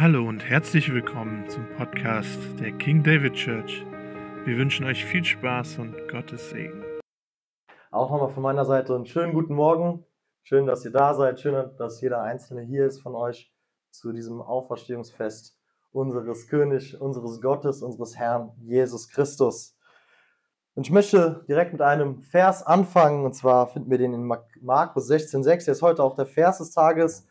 Hallo und herzlich willkommen zum Podcast der King David Church. Wir wünschen euch viel Spaß und Gottes Segen. Auch nochmal von meiner Seite einen schönen guten Morgen. Schön, dass ihr da seid. Schön, dass jeder Einzelne hier ist von euch zu diesem Auferstehungsfest unseres König, unseres Gottes, unseres Herrn Jesus Christus. Und ich möchte direkt mit einem Vers anfangen, und zwar finden wir den in Markus 16,6. Der ist heute auch der Vers des Tages.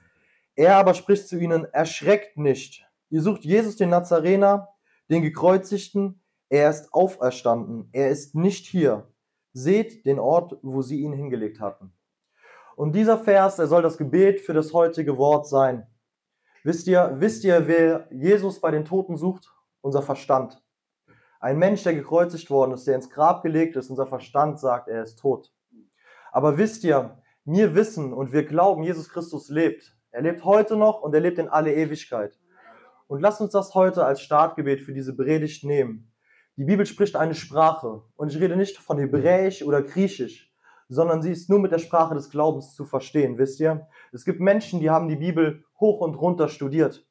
Er aber spricht zu ihnen, erschreckt nicht. Ihr sucht Jesus, den Nazarener, den Gekreuzigten. Er ist auferstanden. Er ist nicht hier. Seht den Ort, wo sie ihn hingelegt hatten. Und dieser Vers, er soll das Gebet für das heutige Wort sein. Wisst ihr, wisst ihr, wer Jesus bei den Toten sucht? Unser Verstand. Ein Mensch, der gekreuzigt worden ist, der ins Grab gelegt ist, unser Verstand sagt, er ist tot. Aber wisst ihr, wir wissen und wir glauben, Jesus Christus lebt. Er lebt heute noch und er lebt in alle Ewigkeit. Und lasst uns das heute als Startgebet für diese Predigt nehmen. Die Bibel spricht eine Sprache und ich rede nicht von Hebräisch oder Griechisch, sondern sie ist nur mit der Sprache des Glaubens zu verstehen, wisst ihr? Es gibt Menschen, die haben die Bibel hoch und runter studiert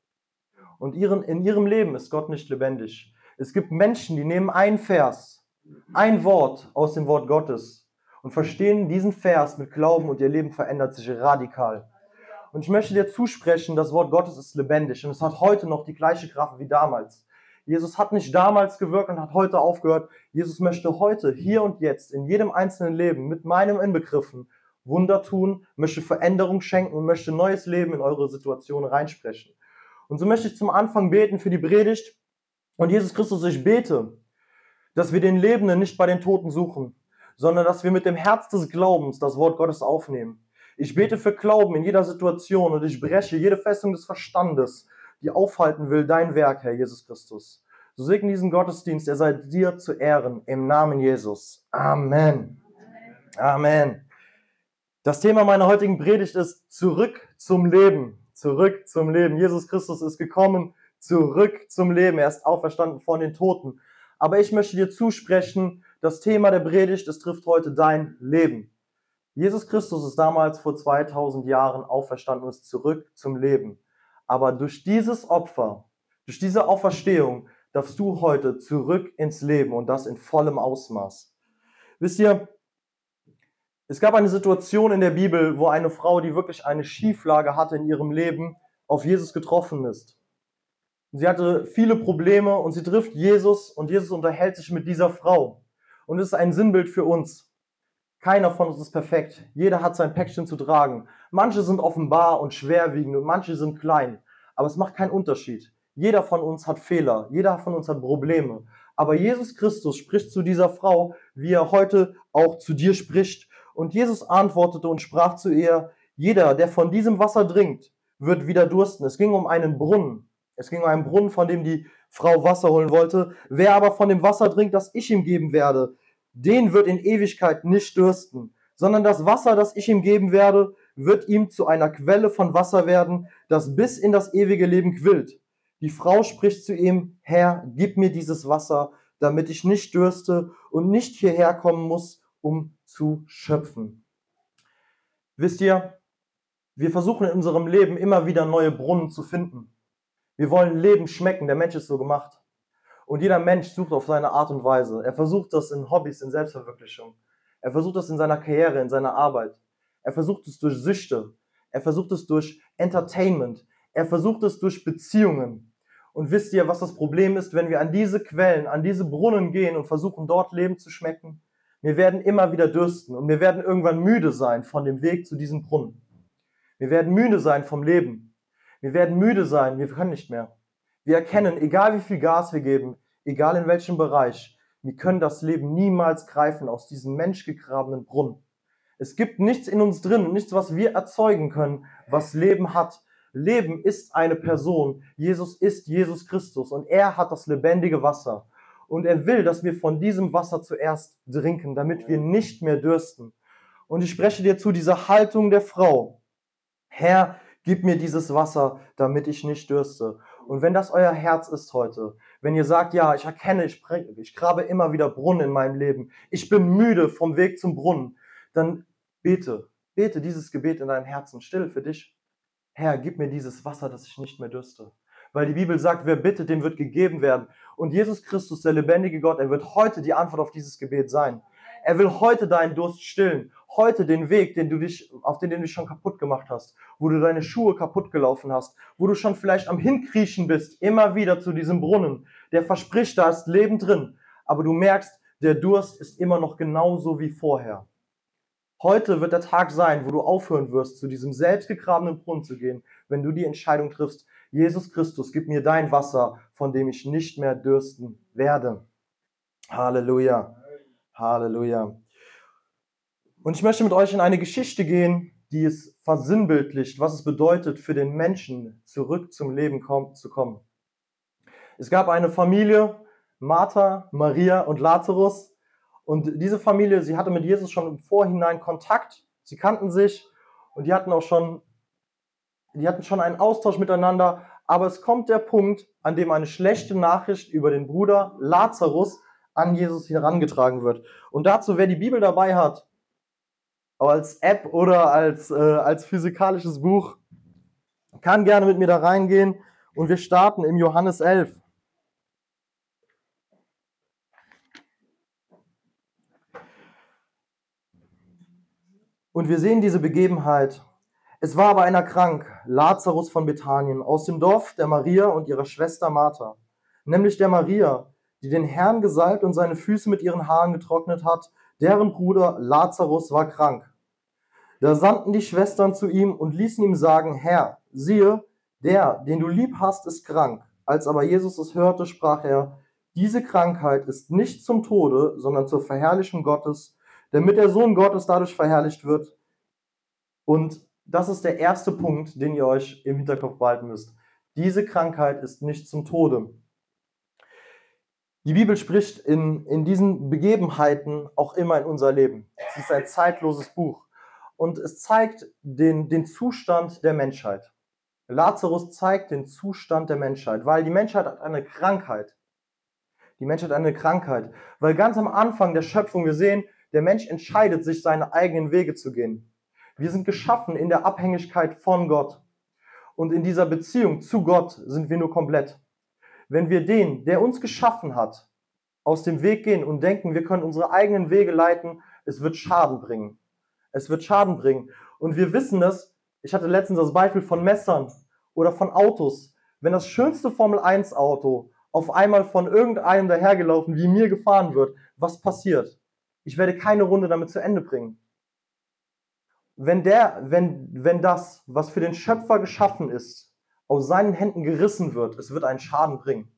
und ihren, in ihrem Leben ist Gott nicht lebendig. Es gibt Menschen, die nehmen ein Vers, ein Wort aus dem Wort Gottes und verstehen diesen Vers mit Glauben und ihr Leben verändert sich radikal. Und ich möchte dir zusprechen, das Wort Gottes ist lebendig und es hat heute noch die gleiche Kraft wie damals. Jesus hat nicht damals gewirkt und hat heute aufgehört. Jesus möchte heute, hier und jetzt, in jedem einzelnen Leben, mit meinem Inbegriffen, Wunder tun, möchte Veränderung schenken und möchte neues Leben in eure Situation reinsprechen. Und so möchte ich zum Anfang beten für die Predigt. Und Jesus Christus, ich bete, dass wir den Lebenden nicht bei den Toten suchen, sondern dass wir mit dem Herz des Glaubens das Wort Gottes aufnehmen ich bete für Glauben in jeder Situation und ich breche jede Festung des Verstandes, die aufhalten will dein Werk, Herr Jesus Christus. So segne diesen Gottesdienst, er sei dir zu Ehren, im Namen Jesus. Amen. Amen. Das Thema meiner heutigen Predigt ist zurück zum Leben. Zurück zum Leben. Jesus Christus ist gekommen, zurück zum Leben. Er ist auferstanden von den Toten. Aber ich möchte dir zusprechen, das Thema der Predigt, es trifft heute dein Leben. Jesus Christus ist damals vor 2000 Jahren auferstanden und ist zurück zum Leben. Aber durch dieses Opfer, durch diese Auferstehung, darfst du heute zurück ins Leben und das in vollem Ausmaß. Wisst ihr, es gab eine Situation in der Bibel, wo eine Frau, die wirklich eine Schieflage hatte in ihrem Leben, auf Jesus getroffen ist. Sie hatte viele Probleme und sie trifft Jesus und Jesus unterhält sich mit dieser Frau. Und es ist ein Sinnbild für uns. Keiner von uns ist perfekt. Jeder hat sein Päckchen zu tragen. Manche sind offenbar und schwerwiegend und manche sind klein. Aber es macht keinen Unterschied. Jeder von uns hat Fehler. Jeder von uns hat Probleme. Aber Jesus Christus spricht zu dieser Frau, wie er heute auch zu dir spricht. Und Jesus antwortete und sprach zu ihr, jeder, der von diesem Wasser trinkt, wird wieder dursten. Es ging um einen Brunnen. Es ging um einen Brunnen, von dem die Frau Wasser holen wollte. Wer aber von dem Wasser trinkt, das ich ihm geben werde, den wird in Ewigkeit nicht dürsten, sondern das Wasser, das ich ihm geben werde, wird ihm zu einer Quelle von Wasser werden, das bis in das ewige Leben quillt. Die Frau spricht zu ihm, Herr, gib mir dieses Wasser, damit ich nicht dürste und nicht hierher kommen muss, um zu schöpfen. Wisst ihr, wir versuchen in unserem Leben immer wieder neue Brunnen zu finden. Wir wollen Leben schmecken, der Mensch ist so gemacht. Und jeder Mensch sucht auf seine Art und Weise. Er versucht das in Hobbys, in Selbstverwirklichung. Er versucht das in seiner Karriere, in seiner Arbeit. Er versucht es durch Süchte. Er versucht es durch Entertainment. Er versucht es durch Beziehungen. Und wisst ihr, was das Problem ist, wenn wir an diese Quellen, an diese Brunnen gehen und versuchen, dort Leben zu schmecken? Wir werden immer wieder dürsten und wir werden irgendwann müde sein von dem Weg zu diesem Brunnen. Wir werden müde sein vom Leben. Wir werden müde sein, wir können nicht mehr. Wir erkennen, egal wie viel Gas wir geben, egal in welchem Bereich, wir können das Leben niemals greifen aus diesem menschgegrabenen Brunnen. Es gibt nichts in uns drin, nichts, was wir erzeugen können, was Leben hat. Leben ist eine Person. Jesus ist Jesus Christus und er hat das lebendige Wasser. Und er will, dass wir von diesem Wasser zuerst trinken, damit wir nicht mehr dürsten. Und ich spreche dir zu dieser Haltung der Frau. Herr, gib mir dieses Wasser, damit ich nicht dürste. Und wenn das euer Herz ist heute, wenn ihr sagt, ja, ich erkenne, ich, ich grabe immer wieder Brunnen in meinem Leben, ich bin müde vom Weg zum Brunnen, dann bete, bete dieses Gebet in deinem Herzen, still für dich. Herr, gib mir dieses Wasser, dass ich nicht mehr dürste. Weil die Bibel sagt, wer bittet, dem wird gegeben werden. Und Jesus Christus, der lebendige Gott, er wird heute die Antwort auf dieses Gebet sein. Er will heute deinen Durst stillen. Heute den Weg, den du dich, auf den du dich schon kaputt gemacht hast, wo du deine Schuhe kaputt gelaufen hast, wo du schon vielleicht am Hinkriechen bist, immer wieder zu diesem Brunnen, der verspricht, da ist Leben drin. Aber du merkst, der Durst ist immer noch genauso wie vorher. Heute wird der Tag sein, wo du aufhören wirst, zu diesem selbstgegrabenen Brunnen zu gehen, wenn du die Entscheidung triffst, Jesus Christus, gib mir dein Wasser, von dem ich nicht mehr dürsten werde. Halleluja. Halleluja. Und ich möchte mit euch in eine Geschichte gehen, die es versinnbildlicht, was es bedeutet, für den Menschen zurück zum Leben zu kommen. Es gab eine Familie, Martha, Maria und Lazarus. Und diese Familie, sie hatte mit Jesus schon im Vorhinein Kontakt. Sie kannten sich und die hatten auch schon, die hatten schon einen Austausch miteinander. Aber es kommt der Punkt, an dem eine schlechte Nachricht über den Bruder Lazarus an Jesus herangetragen wird. Und dazu, wer die Bibel dabei hat, als App oder als, äh, als physikalisches Buch, kann gerne mit mir da reingehen und wir starten im Johannes 11. Und wir sehen diese Begebenheit. Es war aber einer krank, Lazarus von Bethanien, aus dem Dorf der Maria und ihrer Schwester Martha, nämlich der Maria, die den Herrn gesalbt und seine Füße mit ihren Haaren getrocknet hat, deren Bruder Lazarus war krank. Da sandten die Schwestern zu ihm und ließen ihm sagen, Herr, siehe, der, den du lieb hast, ist krank. Als aber Jesus es hörte, sprach er, diese Krankheit ist nicht zum Tode, sondern zur Verherrlichung Gottes, damit der Sohn Gottes dadurch verherrlicht wird. Und das ist der erste Punkt, den ihr euch im Hinterkopf behalten müsst. Diese Krankheit ist nicht zum Tode. Die Bibel spricht in, in diesen Begebenheiten auch immer in unser Leben. Es ist ein zeitloses Buch und es zeigt den, den Zustand der Menschheit. Lazarus zeigt den Zustand der Menschheit, weil die Menschheit hat eine Krankheit. Die Menschheit hat eine Krankheit, weil ganz am Anfang der Schöpfung wir sehen, der Mensch entscheidet sich, seine eigenen Wege zu gehen. Wir sind geschaffen in der Abhängigkeit von Gott. Und in dieser Beziehung zu Gott sind wir nur komplett wenn wir den, der uns geschaffen hat, aus dem Weg gehen und denken, wir können unsere eigenen Wege leiten, es wird Schaden bringen. Es wird Schaden bringen. Und wir wissen das, ich hatte letztens das Beispiel von Messern oder von Autos. Wenn das schönste Formel 1 Auto auf einmal von irgendeinem dahergelaufen wie mir gefahren wird, was passiert? Ich werde keine Runde damit zu Ende bringen. Wenn der, wenn, wenn das, was für den Schöpfer geschaffen ist, aus seinen Händen gerissen wird, es wird einen Schaden bringen.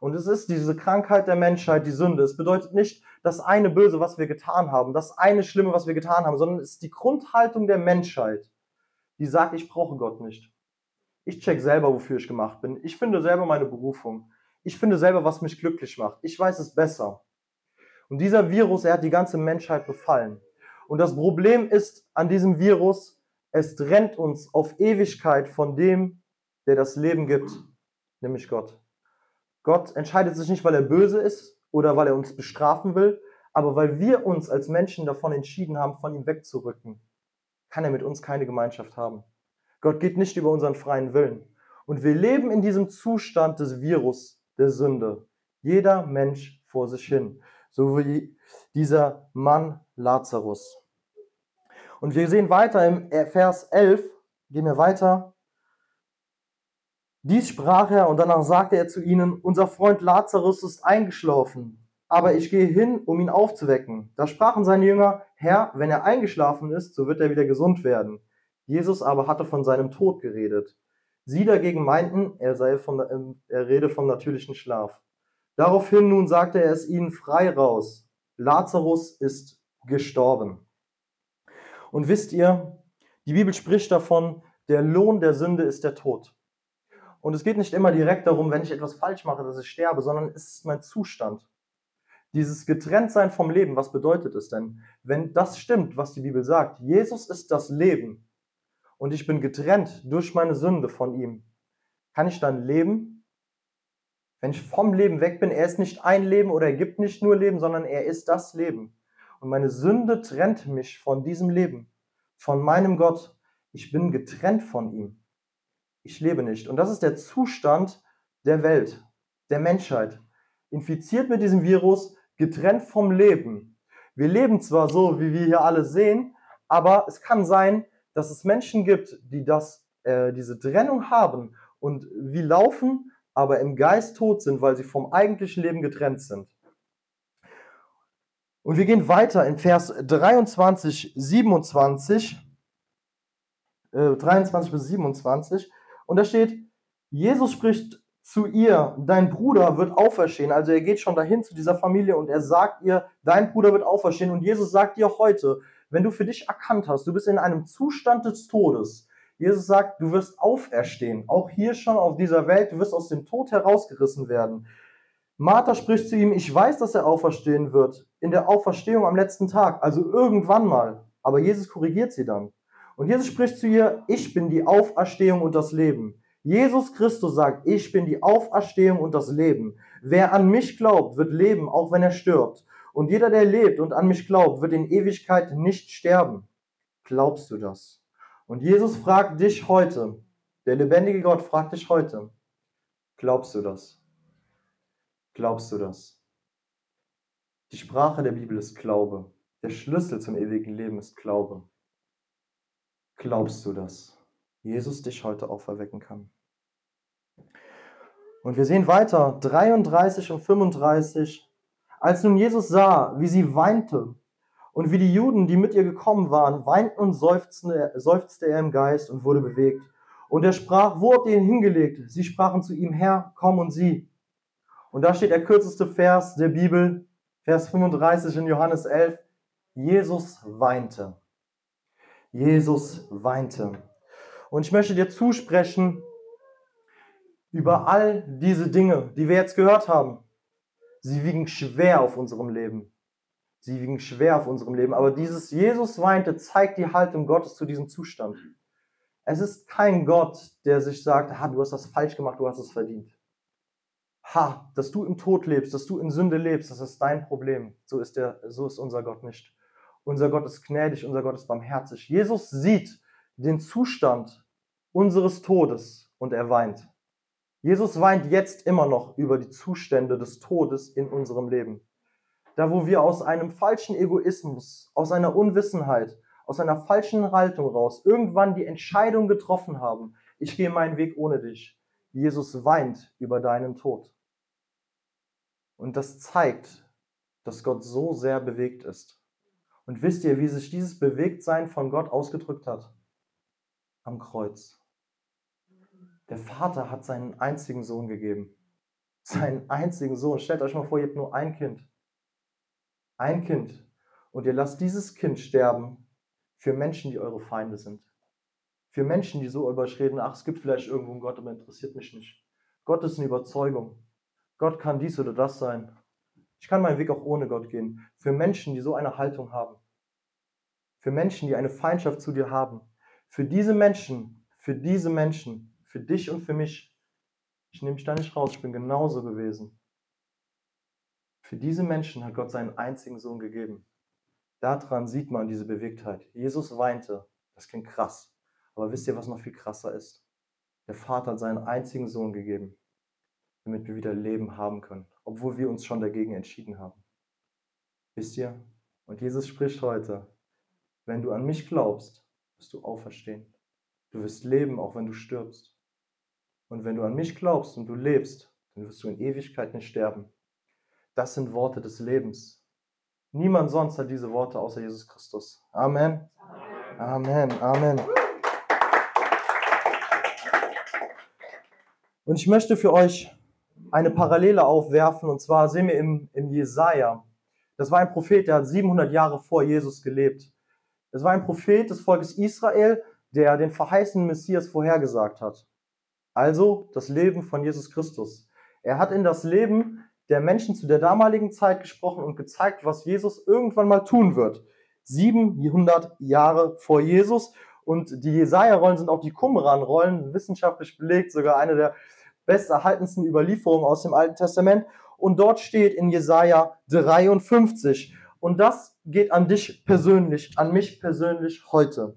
Und es ist diese Krankheit der Menschheit, die Sünde. Es bedeutet nicht das eine Böse, was wir getan haben, das eine Schlimme, was wir getan haben, sondern es ist die Grundhaltung der Menschheit, die sagt, ich brauche Gott nicht. Ich check selber, wofür ich gemacht bin. Ich finde selber meine Berufung. Ich finde selber, was mich glücklich macht. Ich weiß es besser. Und dieser Virus, er hat die ganze Menschheit befallen. Und das Problem ist an diesem Virus, es trennt uns auf Ewigkeit von dem, der das Leben gibt, nämlich Gott. Gott entscheidet sich nicht, weil er böse ist oder weil er uns bestrafen will, aber weil wir uns als Menschen davon entschieden haben, von ihm wegzurücken, kann er mit uns keine Gemeinschaft haben. Gott geht nicht über unseren freien Willen. Und wir leben in diesem Zustand des Virus, der Sünde. Jeder Mensch vor sich hin. So wie dieser Mann Lazarus. Und wir sehen weiter im Vers 11, gehen wir weiter, dies sprach er und danach sagte er zu ihnen, unser Freund Lazarus ist eingeschlafen, aber ich gehe hin, um ihn aufzuwecken. Da sprachen seine Jünger, Herr, wenn er eingeschlafen ist, so wird er wieder gesund werden. Jesus aber hatte von seinem Tod geredet. Sie dagegen meinten, er, sei vom, ähm, er rede vom natürlichen Schlaf. Daraufhin nun sagte er es ihnen frei raus. Lazarus ist gestorben. Und wisst ihr, die Bibel spricht davon, der Lohn der Sünde ist der Tod. Und es geht nicht immer direkt darum, wenn ich etwas falsch mache, dass ich sterbe, sondern es ist mein Zustand. Dieses Getrenntsein vom Leben, was bedeutet es denn? Wenn das stimmt, was die Bibel sagt, Jesus ist das Leben und ich bin getrennt durch meine Sünde von ihm, kann ich dann leben? Wenn ich vom Leben weg bin, er ist nicht ein Leben oder er gibt nicht nur Leben, sondern er ist das Leben. Und meine Sünde trennt mich von diesem Leben, von meinem Gott. Ich bin getrennt von ihm. Ich lebe nicht. Und das ist der Zustand der Welt, der Menschheit. Infiziert mit diesem Virus, getrennt vom Leben. Wir leben zwar so, wie wir hier alle sehen, aber es kann sein, dass es Menschen gibt, die das, äh, diese Trennung haben und wie laufen, aber im Geist tot sind, weil sie vom eigentlichen Leben getrennt sind. Und wir gehen weiter in Vers 23, 27, äh, 23 bis 27. Und da steht, Jesus spricht zu ihr, dein Bruder wird auferstehen. Also er geht schon dahin zu dieser Familie und er sagt ihr, dein Bruder wird auferstehen. Und Jesus sagt dir heute, wenn du für dich erkannt hast, du bist in einem Zustand des Todes. Jesus sagt, du wirst auferstehen. Auch hier schon auf dieser Welt, du wirst aus dem Tod herausgerissen werden. Martha spricht zu ihm, ich weiß, dass er auferstehen wird, in der Auferstehung am letzten Tag, also irgendwann mal. Aber Jesus korrigiert sie dann. Und Jesus spricht zu ihr, ich bin die Auferstehung und das Leben. Jesus Christus sagt, ich bin die Auferstehung und das Leben. Wer an mich glaubt, wird leben, auch wenn er stirbt. Und jeder, der lebt und an mich glaubt, wird in Ewigkeit nicht sterben. Glaubst du das? Und Jesus fragt dich heute, der lebendige Gott fragt dich heute, glaubst du das? Glaubst du das? Die Sprache der Bibel ist Glaube. Der Schlüssel zum ewigen Leben ist Glaube. Glaubst du das? Jesus dich heute auferwecken kann. Und wir sehen weiter, 33 und 35. Als nun Jesus sah, wie sie weinte und wie die Juden, die mit ihr gekommen waren, weinten und seufzte er im Geist und wurde bewegt. Und er sprach, wo habt ihr ihn hingelegt? Sie sprachen zu ihm, Herr, komm und sieh. Und da steht der kürzeste Vers der Bibel, Vers 35 in Johannes 11. Jesus weinte. Jesus weinte. Und ich möchte dir zusprechen über all diese Dinge, die wir jetzt gehört haben. Sie wiegen schwer auf unserem Leben. Sie wiegen schwer auf unserem Leben. Aber dieses Jesus weinte zeigt die Haltung Gottes zu diesem Zustand. Es ist kein Gott, der sich sagt, ah, du hast das falsch gemacht, du hast es verdient ha, dass du im Tod lebst, dass du in Sünde lebst, das ist dein Problem. So ist, der, so ist unser Gott nicht. Unser Gott ist gnädig, unser Gott ist barmherzig. Jesus sieht den Zustand unseres Todes und er weint. Jesus weint jetzt immer noch über die Zustände des Todes in unserem Leben. Da, wo wir aus einem falschen Egoismus, aus einer Unwissenheit, aus einer falschen Haltung raus irgendwann die Entscheidung getroffen haben, ich gehe meinen Weg ohne dich. Jesus weint über deinen Tod. Und das zeigt, dass Gott so sehr bewegt ist. Und wisst ihr, wie sich dieses Bewegtsein von Gott ausgedrückt hat? Am Kreuz. Der Vater hat seinen einzigen Sohn gegeben. Seinen einzigen Sohn. Stellt euch mal vor, ihr habt nur ein Kind. Ein Kind. Und ihr lasst dieses Kind sterben für Menschen, die eure Feinde sind. Für Menschen, die so überschreden, ach, es gibt vielleicht irgendwo einen Gott, aber interessiert mich nicht. Gott ist eine Überzeugung. Gott kann dies oder das sein. Ich kann meinen Weg auch ohne Gott gehen. Für Menschen, die so eine Haltung haben. Für Menschen, die eine Feindschaft zu dir haben. Für diese Menschen, für diese Menschen, für dich und für mich. Ich nehme mich da nicht raus, ich bin genauso gewesen. Für diese Menschen hat Gott seinen einzigen Sohn gegeben. Daran sieht man diese Bewegtheit. Jesus weinte. Das klingt krass. Aber wisst ihr, was noch viel krasser ist? Der Vater hat seinen einzigen Sohn gegeben damit wir wieder Leben haben können, obwohl wir uns schon dagegen entschieden haben. Wisst ihr? Und Jesus spricht heute, wenn du an mich glaubst, wirst du auferstehen. Du wirst leben, auch wenn du stirbst. Und wenn du an mich glaubst und du lebst, dann wirst du in Ewigkeit nicht sterben. Das sind Worte des Lebens. Niemand sonst hat diese Worte außer Jesus Christus. Amen. Amen. Amen. Und ich möchte für euch eine Parallele aufwerfen. Und zwar sehen wir im, im Jesaja. Das war ein Prophet, der hat 700 Jahre vor Jesus gelebt. Das war ein Prophet des Volkes Israel, der den verheißenen Messias vorhergesagt hat. Also das Leben von Jesus Christus. Er hat in das Leben der Menschen zu der damaligen Zeit gesprochen und gezeigt, was Jesus irgendwann mal tun wird. 700 Jahre vor Jesus. Und die Jesaja-Rollen sind auch die Qumran-Rollen, wissenschaftlich belegt, sogar eine der besterhaltensten Überlieferungen aus dem Alten Testament. Und dort steht in Jesaja 53. Und das geht an dich persönlich, an mich persönlich heute.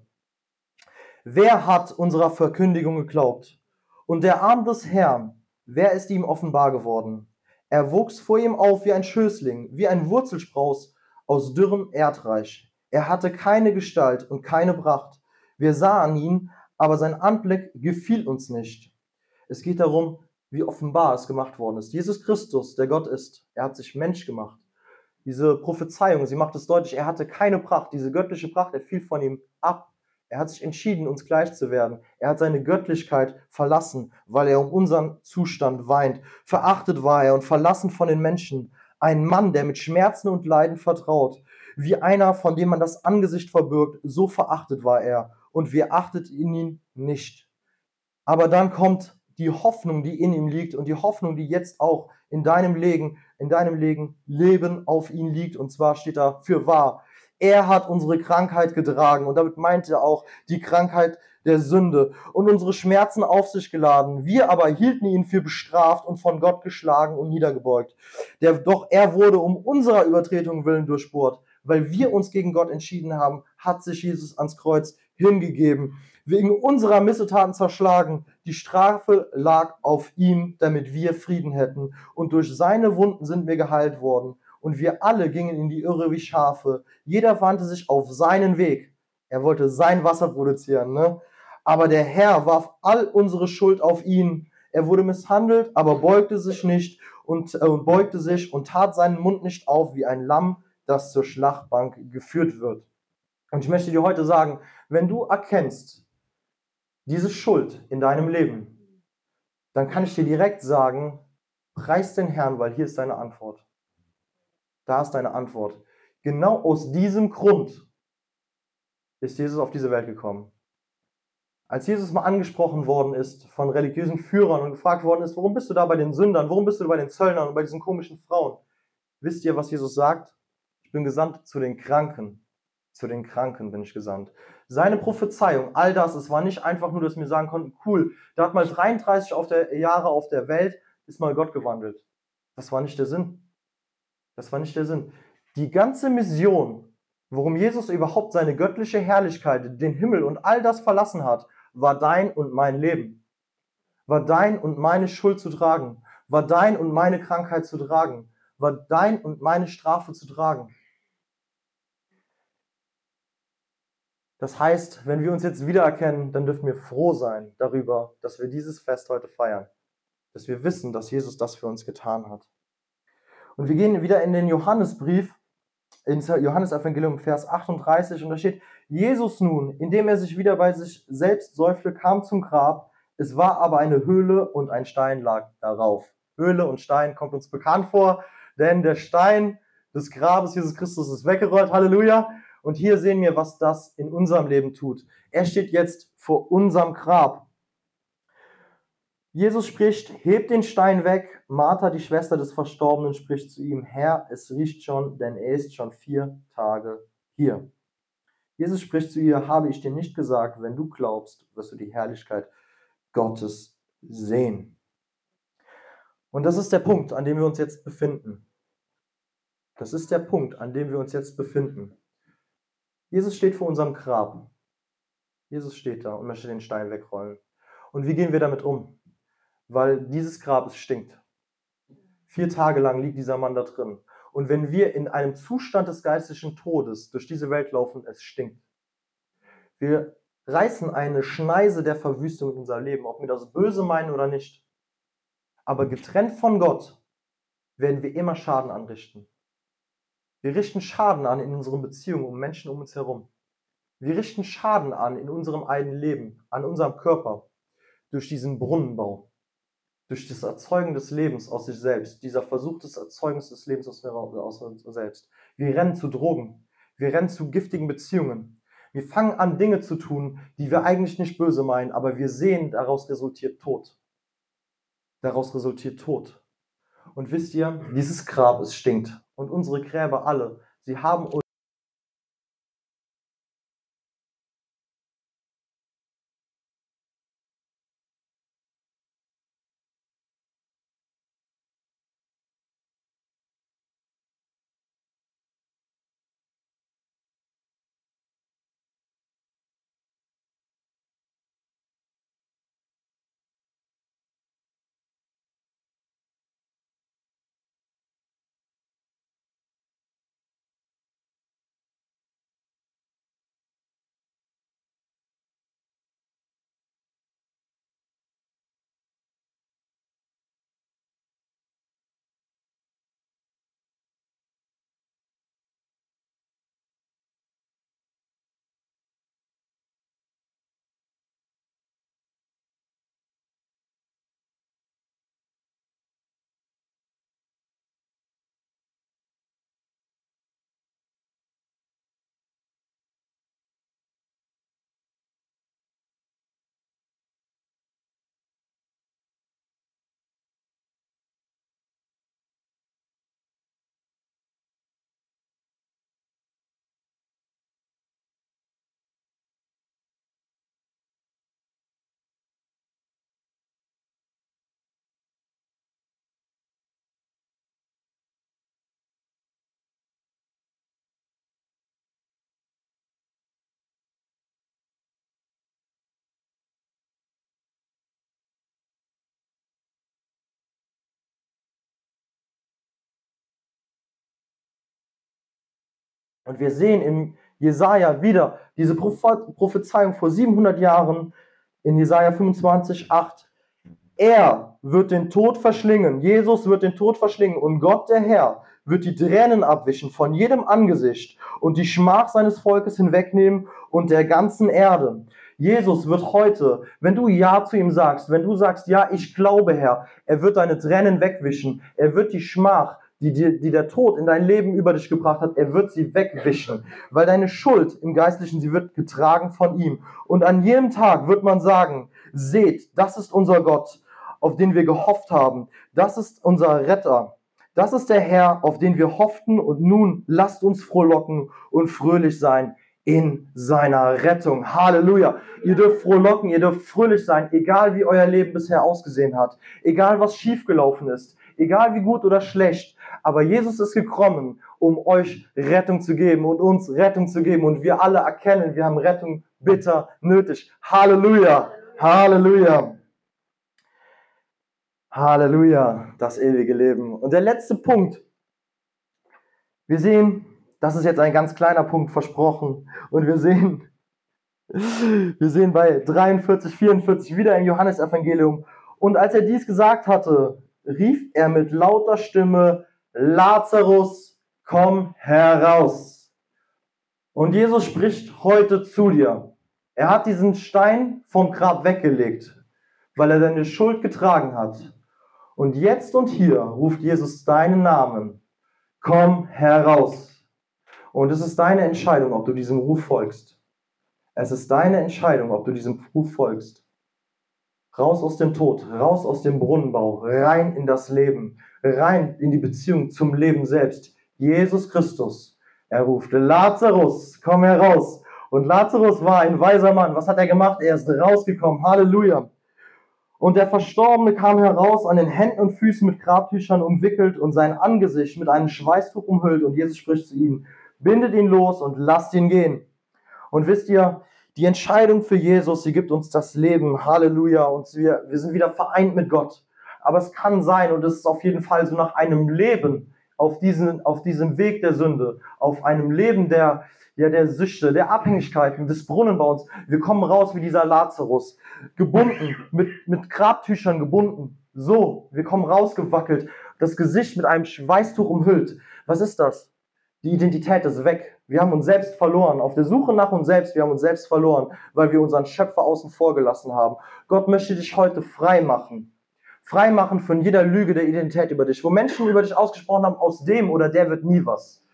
Wer hat unserer Verkündigung geglaubt? Und der Arm des Herrn, wer ist ihm offenbar geworden? Er wuchs vor ihm auf wie ein Schößling, wie ein Wurzelspross aus dürrem Erdreich. Er hatte keine Gestalt und keine Pracht. Wir sahen ihn, aber sein Anblick gefiel uns nicht. Es geht darum, wie offenbar es gemacht worden ist. Jesus Christus, der Gott ist, er hat sich Mensch gemacht. Diese Prophezeiung, sie macht es deutlich, er hatte keine Pracht, diese göttliche Pracht, er fiel von ihm ab. Er hat sich entschieden, uns gleich zu werden. Er hat seine Göttlichkeit verlassen, weil er um unseren Zustand weint. Verachtet war er und verlassen von den Menschen. Ein Mann, der mit Schmerzen und Leiden vertraut. Wie einer, von dem man das Angesicht verbirgt, so verachtet war er. Und wir achteten ihn nicht. Aber dann kommt die Hoffnung, die in ihm liegt und die Hoffnung, die jetzt auch in deinem Leben, in deinem Leben, Leben auf ihn liegt. Und zwar steht da für wahr. Er hat unsere Krankheit getragen und damit meint er auch die Krankheit der Sünde und unsere Schmerzen auf sich geladen. Wir aber hielten ihn für bestraft und von Gott geschlagen und niedergebeugt. Der, doch er wurde um unserer Übertretung willen durchbohrt. Weil wir uns gegen Gott entschieden haben, hat sich Jesus ans Kreuz hingegeben wegen unserer Missetaten zerschlagen. Die Strafe lag auf ihm, damit wir Frieden hätten. Und durch seine Wunden sind wir geheilt worden. Und wir alle gingen in die Irre wie Schafe. Jeder wandte sich auf seinen Weg. Er wollte sein Wasser produzieren, ne? Aber der Herr warf all unsere Schuld auf ihn. Er wurde misshandelt, aber beugte sich nicht und, äh, beugte sich und tat seinen Mund nicht auf wie ein Lamm, das zur Schlachtbank geführt wird. Und ich möchte dir heute sagen, wenn du erkennst, diese Schuld in deinem Leben, dann kann ich dir direkt sagen, preis den Herrn, weil hier ist deine Antwort. Da ist deine Antwort. Genau aus diesem Grund ist Jesus auf diese Welt gekommen. Als Jesus mal angesprochen worden ist von religiösen Führern und gefragt worden ist, warum bist du da bei den Sündern, warum bist du bei den Zöllnern und bei diesen komischen Frauen? Wisst ihr, was Jesus sagt? Ich bin gesandt zu den Kranken, zu den Kranken bin ich gesandt. Seine Prophezeiung, all das, es war nicht einfach nur, dass wir sagen konnten, cool, da hat mal 33 auf der, Jahre auf der Welt, ist mal Gott gewandelt. Das war nicht der Sinn. Das war nicht der Sinn. Die ganze Mission, worum Jesus überhaupt seine göttliche Herrlichkeit, den Himmel und all das verlassen hat, war dein und mein Leben. War dein und meine Schuld zu tragen. War dein und meine Krankheit zu tragen. War dein und meine Strafe zu tragen. Das heißt, wenn wir uns jetzt wiedererkennen, dann dürfen wir froh sein darüber, dass wir dieses Fest heute feiern. Dass wir wissen, dass Jesus das für uns getan hat. Und wir gehen wieder in den Johannesbrief, ins Johannesevangelium, Vers 38, und da steht, Jesus nun, indem er sich wieder bei sich selbst säufte, kam zum Grab. Es war aber eine Höhle und ein Stein lag darauf. Höhle und Stein kommt uns bekannt vor, denn der Stein des Grabes Jesus Christus ist weggerollt. Halleluja. Und hier sehen wir, was das in unserem Leben tut. Er steht jetzt vor unserem Grab. Jesus spricht, hebt den Stein weg. Martha, die Schwester des Verstorbenen, spricht zu ihm, Herr, es riecht schon, denn er ist schon vier Tage hier. Jesus spricht zu ihr, habe ich dir nicht gesagt, wenn du glaubst, wirst du die Herrlichkeit Gottes sehen. Und das ist der Punkt, an dem wir uns jetzt befinden. Das ist der Punkt, an dem wir uns jetzt befinden. Jesus steht vor unserem Grab. Jesus steht da und möchte den Stein wegrollen. Und wie gehen wir damit um? Weil dieses Grab, es stinkt. Vier Tage lang liegt dieser Mann da drin. Und wenn wir in einem Zustand des geistlichen Todes durch diese Welt laufen, es stinkt. Wir reißen eine Schneise der Verwüstung in unser Leben, ob wir das böse meinen oder nicht. Aber getrennt von Gott werden wir immer Schaden anrichten. Wir richten Schaden an in unseren Beziehungen um Menschen um uns herum. Wir richten Schaden an in unserem eigenen Leben, an unserem Körper, durch diesen Brunnenbau, durch das Erzeugen des Lebens aus sich selbst, dieser Versuch des Erzeugens des Lebens aus, aus uns selbst. Wir rennen zu Drogen, wir rennen zu giftigen Beziehungen. Wir fangen an, Dinge zu tun, die wir eigentlich nicht böse meinen, aber wir sehen, daraus resultiert Tod. Daraus resultiert Tod. Und wisst ihr, dieses Grab, es stinkt. Und unsere Gräber alle, sie haben Und wir sehen im Jesaja wieder diese Prophezeiung vor 700 Jahren in Jesaja 25, 8. Er wird den Tod verschlingen, Jesus wird den Tod verschlingen und Gott der Herr wird die Tränen abwischen von jedem Angesicht und die Schmach seines Volkes hinwegnehmen und der ganzen Erde. Jesus wird heute, wenn du Ja zu ihm sagst, wenn du sagst, ja, ich glaube, Herr, er wird deine Tränen wegwischen, er wird die Schmach, die, die, die der Tod in dein Leben über dich gebracht hat, er wird sie wegwischen, weil deine Schuld im Geistlichen, sie wird getragen von ihm. Und an jedem Tag wird man sagen, seht, das ist unser Gott, auf den wir gehofft haben, das ist unser Retter. Das ist der Herr, auf den wir hofften und nun lasst uns frohlocken und fröhlich sein in seiner Rettung. Halleluja. Ihr dürft frohlocken, ihr dürft fröhlich sein, egal wie euer Leben bisher ausgesehen hat, egal was schiefgelaufen ist, egal wie gut oder schlecht. Aber Jesus ist gekommen, um euch Rettung zu geben und uns Rettung zu geben. Und wir alle erkennen, wir haben Rettung bitter nötig. Halleluja. Halleluja. Halleluja, das ewige Leben. Und der letzte Punkt. Wir sehen, das ist jetzt ein ganz kleiner Punkt versprochen. Und wir sehen, wir sehen bei 43, 44 wieder im Johannesevangelium. Und als er dies gesagt hatte, rief er mit lauter Stimme, Lazarus, komm heraus. Und Jesus spricht heute zu dir. Er hat diesen Stein vom Grab weggelegt, weil er deine Schuld getragen hat. Und jetzt und hier ruft Jesus deinen Namen. Komm heraus. Und es ist deine Entscheidung, ob du diesem Ruf folgst. Es ist deine Entscheidung, ob du diesem Ruf folgst. Raus aus dem Tod, raus aus dem Brunnenbau, rein in das Leben, rein in die Beziehung zum Leben selbst. Jesus Christus. Er ruft, Lazarus, komm heraus. Und Lazarus war ein weiser Mann. Was hat er gemacht? Er ist rausgekommen. Halleluja. Und der Verstorbene kam heraus, an den Händen und Füßen mit Grabtüchern umwickelt und sein Angesicht mit einem Schweißtuch umhüllt. Und Jesus spricht zu ihm, bindet ihn los und lasst ihn gehen. Und wisst ihr, die Entscheidung für Jesus, sie gibt uns das Leben. Halleluja. Und wir, wir sind wieder vereint mit Gott. Aber es kann sein, und es ist auf jeden Fall so nach einem Leben auf, diesen, auf diesem Weg der Sünde, auf einem Leben der, ja, der Süchte, der Abhängigkeiten, des Brunnenbauens. Wir kommen raus wie dieser Lazarus, gebunden, mit, mit Grabtüchern gebunden. So, wir kommen rausgewackelt, das Gesicht mit einem Schweißtuch umhüllt. Was ist das? Die Identität ist weg. Wir haben uns selbst verloren. Auf der Suche nach uns selbst, wir haben uns selbst verloren, weil wir unseren Schöpfer außen vor gelassen haben. Gott möchte dich heute frei machen. Frei machen von jeder Lüge der Identität über dich. Wo Menschen über dich ausgesprochen haben, aus dem oder der wird nie was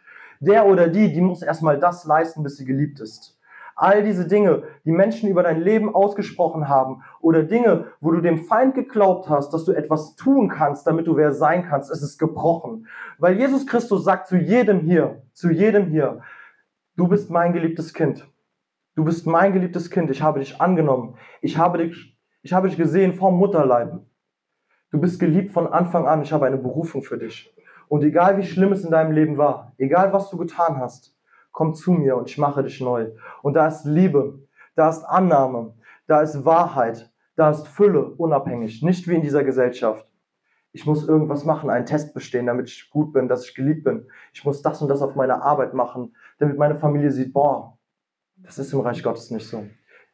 der oder die, die muss erstmal das leisten, bis sie geliebt ist. All diese Dinge, die Menschen über dein Leben ausgesprochen haben oder Dinge, wo du dem Feind geglaubt hast, dass du etwas tun kannst, damit du wer sein kannst, es ist gebrochen. Weil Jesus Christus sagt zu jedem hier, zu jedem hier, du bist mein geliebtes Kind. Du bist mein geliebtes Kind. Ich habe dich angenommen. Ich habe dich, ich habe dich gesehen vom Mutterleib. Du bist geliebt von Anfang an. Ich habe eine Berufung für dich. Und egal wie schlimm es in deinem Leben war, egal was du getan hast, komm zu mir und ich mache dich neu. Und da ist Liebe, da ist Annahme, da ist Wahrheit, da ist Fülle, unabhängig, nicht wie in dieser Gesellschaft. Ich muss irgendwas machen, einen Test bestehen, damit ich gut bin, dass ich geliebt bin. Ich muss das und das auf meiner Arbeit machen, damit meine Familie sieht, boah, das ist im Reich Gottes nicht so.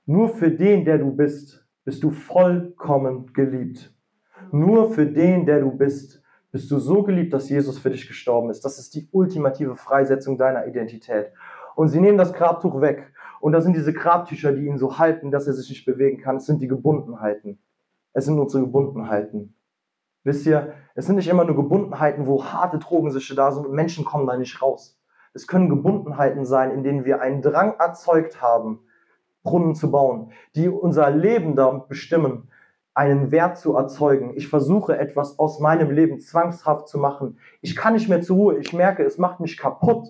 Nur für den, der du bist, bist du vollkommen geliebt. Nur für den, der du bist, bist du so geliebt, dass Jesus für dich gestorben ist. Das ist die ultimative Freisetzung deiner Identität. Und sie nehmen das Grabtuch weg. Und das sind diese Grabtücher, die ihn so halten, dass er sich nicht bewegen kann. Es sind die Gebundenheiten. Es sind unsere Gebundenheiten. Wisst ihr, es sind nicht immer nur Gebundenheiten, wo harte Drogensüchte da sind und Menschen kommen da nicht raus. Es können Gebundenheiten sein, in denen wir einen Drang erzeugt haben, Brunnen zu bauen, die unser Leben damit bestimmen, einen Wert zu erzeugen. Ich versuche etwas aus meinem Leben zwangshaft zu machen. Ich kann nicht mehr zur Ruhe. Ich merke, es macht mich kaputt.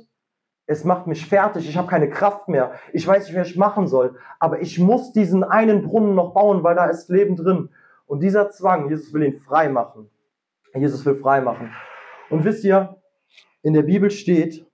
Es macht mich fertig. Ich habe keine Kraft mehr. Ich weiß nicht, was ich machen soll. Aber ich muss diesen einen Brunnen noch bauen, weil da ist Leben drin. Und dieser Zwang, Jesus will ihn frei machen. Jesus will frei machen. Und wisst ihr, in der Bibel steht,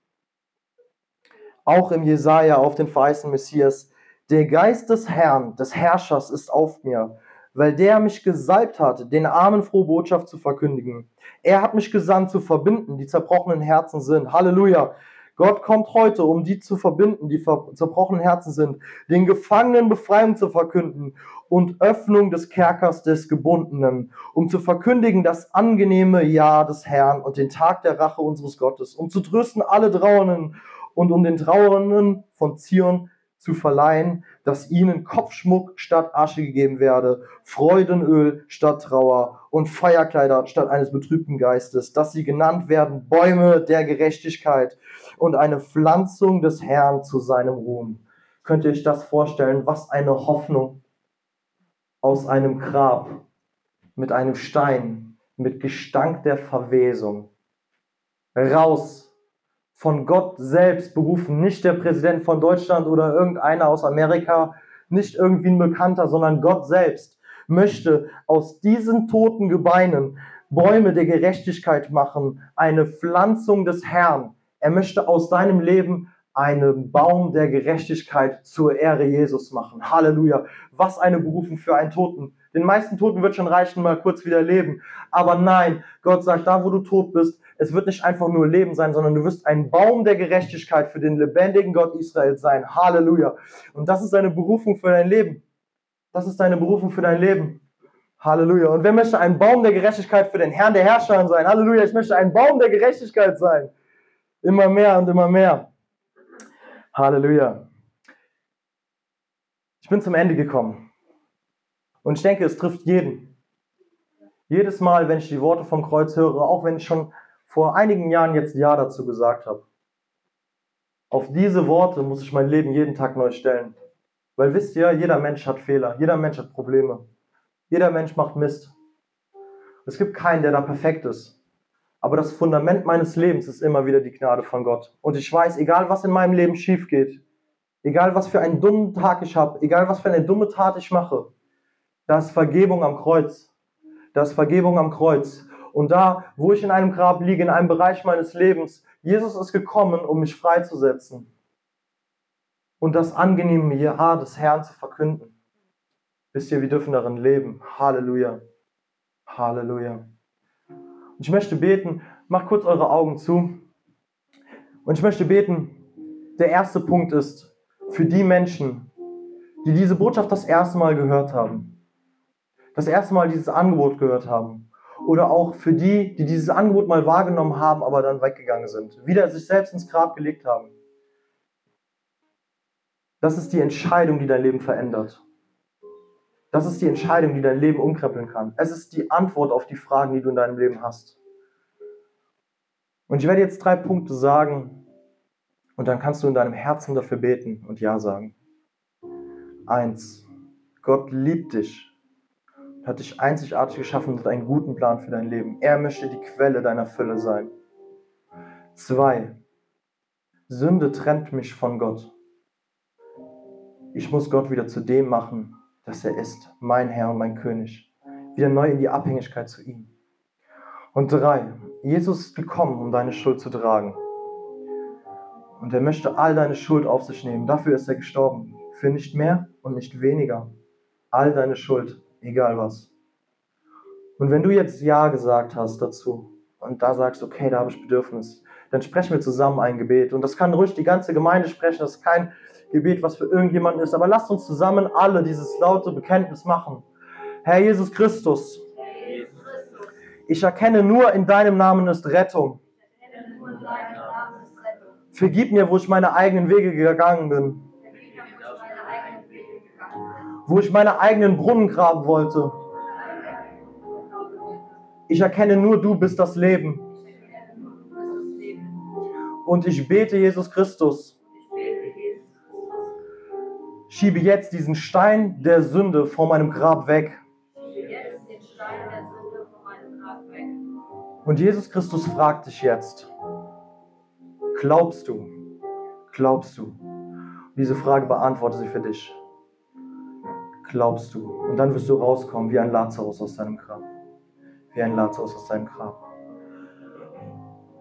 auch im Jesaja auf den verheißenen Messias, der Geist des Herrn, des Herrschers ist auf mir, weil der mich gesalbt hat, den Armen frohe Botschaft zu verkündigen. Er hat mich gesandt zu verbinden, die zerbrochenen Herzen sind. Halleluja. Gott kommt heute, um die zu verbinden, die zerbrochenen Herzen sind, den Gefangenen Befreiung zu verkünden und Öffnung des Kerkers des Gebundenen, um zu verkündigen das angenehme Ja des Herrn und den Tag der Rache unseres Gottes, um zu trösten alle Trauernden und um den Trauernden von Zion zu verleihen, dass ihnen Kopfschmuck statt Asche gegeben werde, Freudenöl statt Trauer und Feierkleider statt eines betrübten Geistes, dass sie genannt werden Bäume der Gerechtigkeit und eine Pflanzung des Herrn zu seinem Ruhm. Könnt ihr euch das vorstellen? Was eine Hoffnung aus einem Grab mit einem Stein, mit Gestank der Verwesung. Raus von Gott selbst berufen, nicht der Präsident von Deutschland oder irgendeiner aus Amerika, nicht irgendwie ein Bekannter, sondern Gott selbst möchte aus diesen toten Gebeinen Bäume der Gerechtigkeit machen, eine Pflanzung des Herrn. Er möchte aus deinem Leben einen Baum der Gerechtigkeit zur Ehre Jesus machen. Halleluja. Was eine Berufung für einen Toten. Den meisten Toten wird schon reichen, mal kurz wieder leben. Aber nein, Gott sagt, da wo du tot bist, es wird nicht einfach nur Leben sein, sondern du wirst ein Baum der Gerechtigkeit für den lebendigen Gott Israel sein. Halleluja. Und das ist deine Berufung für dein Leben. Das ist deine Berufung für dein Leben. Halleluja. Und wer möchte ein Baum der Gerechtigkeit für den Herrn der Herrscher sein? Halleluja. Ich möchte ein Baum der Gerechtigkeit sein. Immer mehr und immer mehr. Halleluja. Ich bin zum Ende gekommen. Und ich denke, es trifft jeden. Jedes Mal, wenn ich die Worte vom Kreuz höre, auch wenn ich schon vor einigen Jahren jetzt Ja dazu gesagt habe. Auf diese Worte muss ich mein Leben jeden Tag neu stellen. Weil wisst ihr, jeder Mensch hat Fehler, jeder Mensch hat Probleme, jeder Mensch macht Mist. Es gibt keinen, der da perfekt ist. Aber das Fundament meines Lebens ist immer wieder die Gnade von Gott. Und ich weiß, egal was in meinem Leben schief geht, egal was für einen dummen Tag ich habe, egal was für eine dumme Tat ich mache, da ist Vergebung am Kreuz. Da ist Vergebung am Kreuz. Und da, wo ich in einem Grab liege, in einem Bereich meines Lebens, Jesus ist gekommen, um mich freizusetzen und das angenehme Ja des Herrn zu verkünden. Wisst ihr, wir dürfen darin leben. Halleluja. Halleluja. Und ich möchte beten, macht kurz eure Augen zu. Und ich möchte beten, der erste Punkt ist, für die Menschen, die diese Botschaft das erste Mal gehört haben, das erste Mal dieses Angebot gehört haben oder auch für die, die dieses Angebot mal wahrgenommen haben, aber dann weggegangen sind, wieder sich selbst ins Grab gelegt haben. Das ist die Entscheidung, die dein Leben verändert. Das ist die Entscheidung, die dein Leben umkrempeln kann. Es ist die Antwort auf die Fragen, die du in deinem Leben hast. Und ich werde jetzt drei Punkte sagen und dann kannst du in deinem Herzen dafür beten und Ja sagen. Eins, Gott liebt dich hat dich einzigartig geschaffen und hat einen guten Plan für dein Leben. Er möchte die Quelle deiner Fülle sein. Zwei, Sünde trennt mich von Gott. Ich muss Gott wieder zu dem machen, dass er ist, mein Herr und mein König. Wieder neu in die Abhängigkeit zu ihm. Und drei, Jesus ist gekommen, um deine Schuld zu tragen. Und er möchte all deine Schuld auf sich nehmen. Dafür ist er gestorben. Für nicht mehr und nicht weniger. All deine Schuld egal was. Und wenn du jetzt Ja gesagt hast dazu und da sagst, okay, da habe ich Bedürfnis, dann sprechen wir zusammen ein Gebet. Und das kann ruhig die ganze Gemeinde sprechen, das ist kein Gebet, was für irgendjemanden ist, aber lasst uns zusammen alle dieses laute Bekenntnis machen. Herr Jesus Christus, ich erkenne nur in deinem Namen ist Rettung. Vergib mir, wo ich meine eigenen Wege gegangen bin wo ich meine eigenen Brunnen graben wollte. Ich erkenne nur, du bist das Leben. Und ich bete, Jesus Christus, schiebe jetzt diesen Stein der Sünde vor meinem Grab weg. Und Jesus Christus fragt dich jetzt, glaubst du? Glaubst du? Diese Frage beantworte sie für dich glaubst du? Und dann wirst du rauskommen wie ein Lazarus aus deinem Grab. Wie ein Lazarus aus deinem Grab.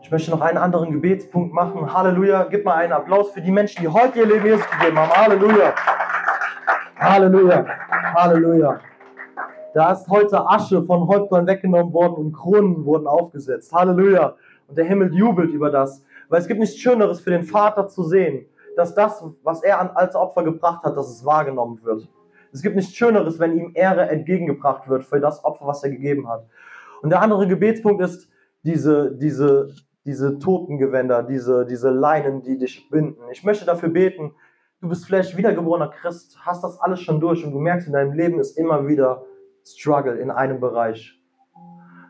Ich möchte noch einen anderen Gebetspunkt machen. Halleluja. Gib mal einen Applaus für die Menschen, die heute ihr Leben Jesus gegeben haben. Halleluja. Halleluja. Halleluja. Da ist heute Asche von Häuptern weggenommen worden und Kronen wurden aufgesetzt. Halleluja. Und der Himmel jubelt über das. Weil es gibt nichts Schöneres für den Vater zu sehen, dass das, was er als Opfer gebracht hat, dass es wahrgenommen wird. Es gibt nichts Schöneres, wenn ihm Ehre entgegengebracht wird für das Opfer, was er gegeben hat. Und der andere Gebetspunkt ist diese, diese, diese Totengewänder, diese, diese Leinen, die dich binden. Ich möchte dafür beten, du bist vielleicht wiedergeborener Christ, hast das alles schon durch und du merkst, in deinem Leben ist immer wieder Struggle in einem Bereich.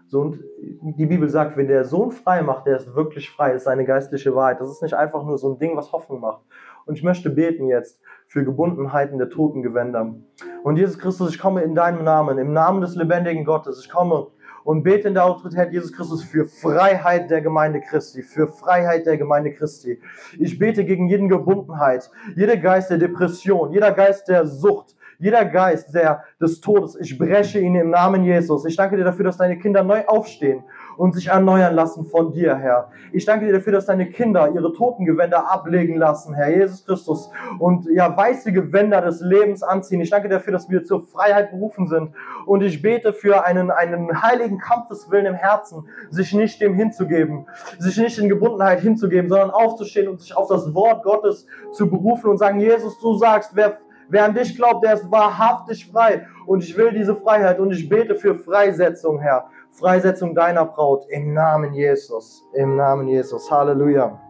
So, und die Bibel sagt, wenn der Sohn frei macht, der ist wirklich frei, ist eine geistliche Wahrheit. Das ist nicht einfach nur so ein Ding, was Hoffnung macht. Und ich möchte beten jetzt für Gebundenheiten der Totengewänder. Und Jesus Christus, ich komme in deinem Namen, im Namen des lebendigen Gottes. Ich komme und bete in der Autorität Jesus Christus für Freiheit der Gemeinde Christi, für Freiheit der Gemeinde Christi. Ich bete gegen jeden Gebundenheit, jeder Geist der Depression, jeder Geist der Sucht, jeder Geist der, des Todes, ich breche ihn im Namen Jesus. Ich danke dir dafür, dass deine Kinder neu aufstehen und sich erneuern lassen von dir, Herr. Ich danke dir dafür, dass deine Kinder ihre Totengewänder ablegen lassen, Herr Jesus Christus, und ja, weiße Gewänder des Lebens anziehen. Ich danke dafür, dass wir zur Freiheit berufen sind. Und ich bete für einen, einen heiligen Kampfeswillen im Herzen, sich nicht dem hinzugeben, sich nicht in Gebundenheit hinzugeben, sondern aufzustehen und sich auf das Wort Gottes zu berufen und sagen, Jesus, du sagst, wer Wer an dich glaubt, der ist wahrhaftig frei. Und ich will diese Freiheit und ich bete für Freisetzung, Herr. Freisetzung deiner Braut im Namen Jesus. Im Namen Jesus. Halleluja.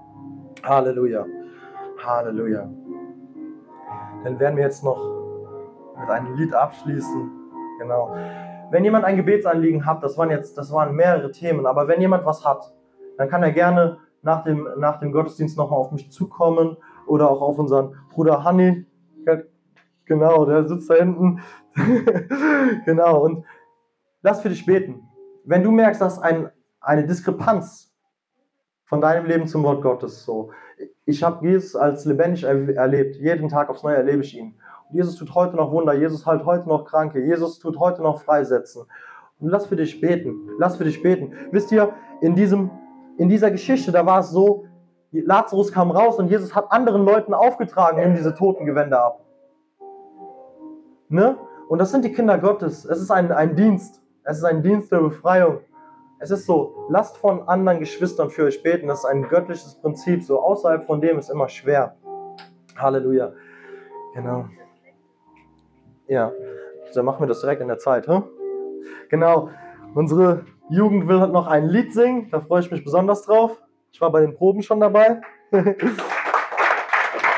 Halleluja. Halleluja. Dann werden wir jetzt noch mit einem Lied abschließen. Genau. Wenn jemand ein Gebetsanliegen hat, das waren jetzt, das waren mehrere Themen, aber wenn jemand was hat, dann kann er gerne nach dem, nach dem Gottesdienst nochmal auf mich zukommen oder auch auf unseren Bruder Hanni. Genau, der sitzt da hinten. genau, und lass für dich beten wenn du merkst, dass ein, eine Diskrepanz von deinem Leben zum Wort Gottes so, ich habe Jesus als lebendig erlebt, jeden Tag aufs Neue erlebe ich ihn. Und Jesus tut heute noch Wunder, Jesus heilt heute noch Kranke, Jesus tut heute noch Freisetzen. Und lass für dich beten, lass für dich beten. Wisst ihr, in, diesem, in dieser Geschichte, da war es so, Lazarus kam raus und Jesus hat anderen Leuten aufgetragen, nimm diese Totengewänder ab. Ne? Und das sind die Kinder Gottes. Es ist ein, ein Dienst. Es ist ein Dienst der Befreiung. Es ist so, lasst von anderen Geschwistern für euch beten. Das ist ein göttliches Prinzip. So außerhalb von dem ist immer schwer. Halleluja. Genau. Ja, dann machen wir das direkt in der Zeit. Hm? Genau. Unsere Jugend will halt noch ein Lied singen. Da freue ich mich besonders drauf. Ich war bei den Proben schon dabei.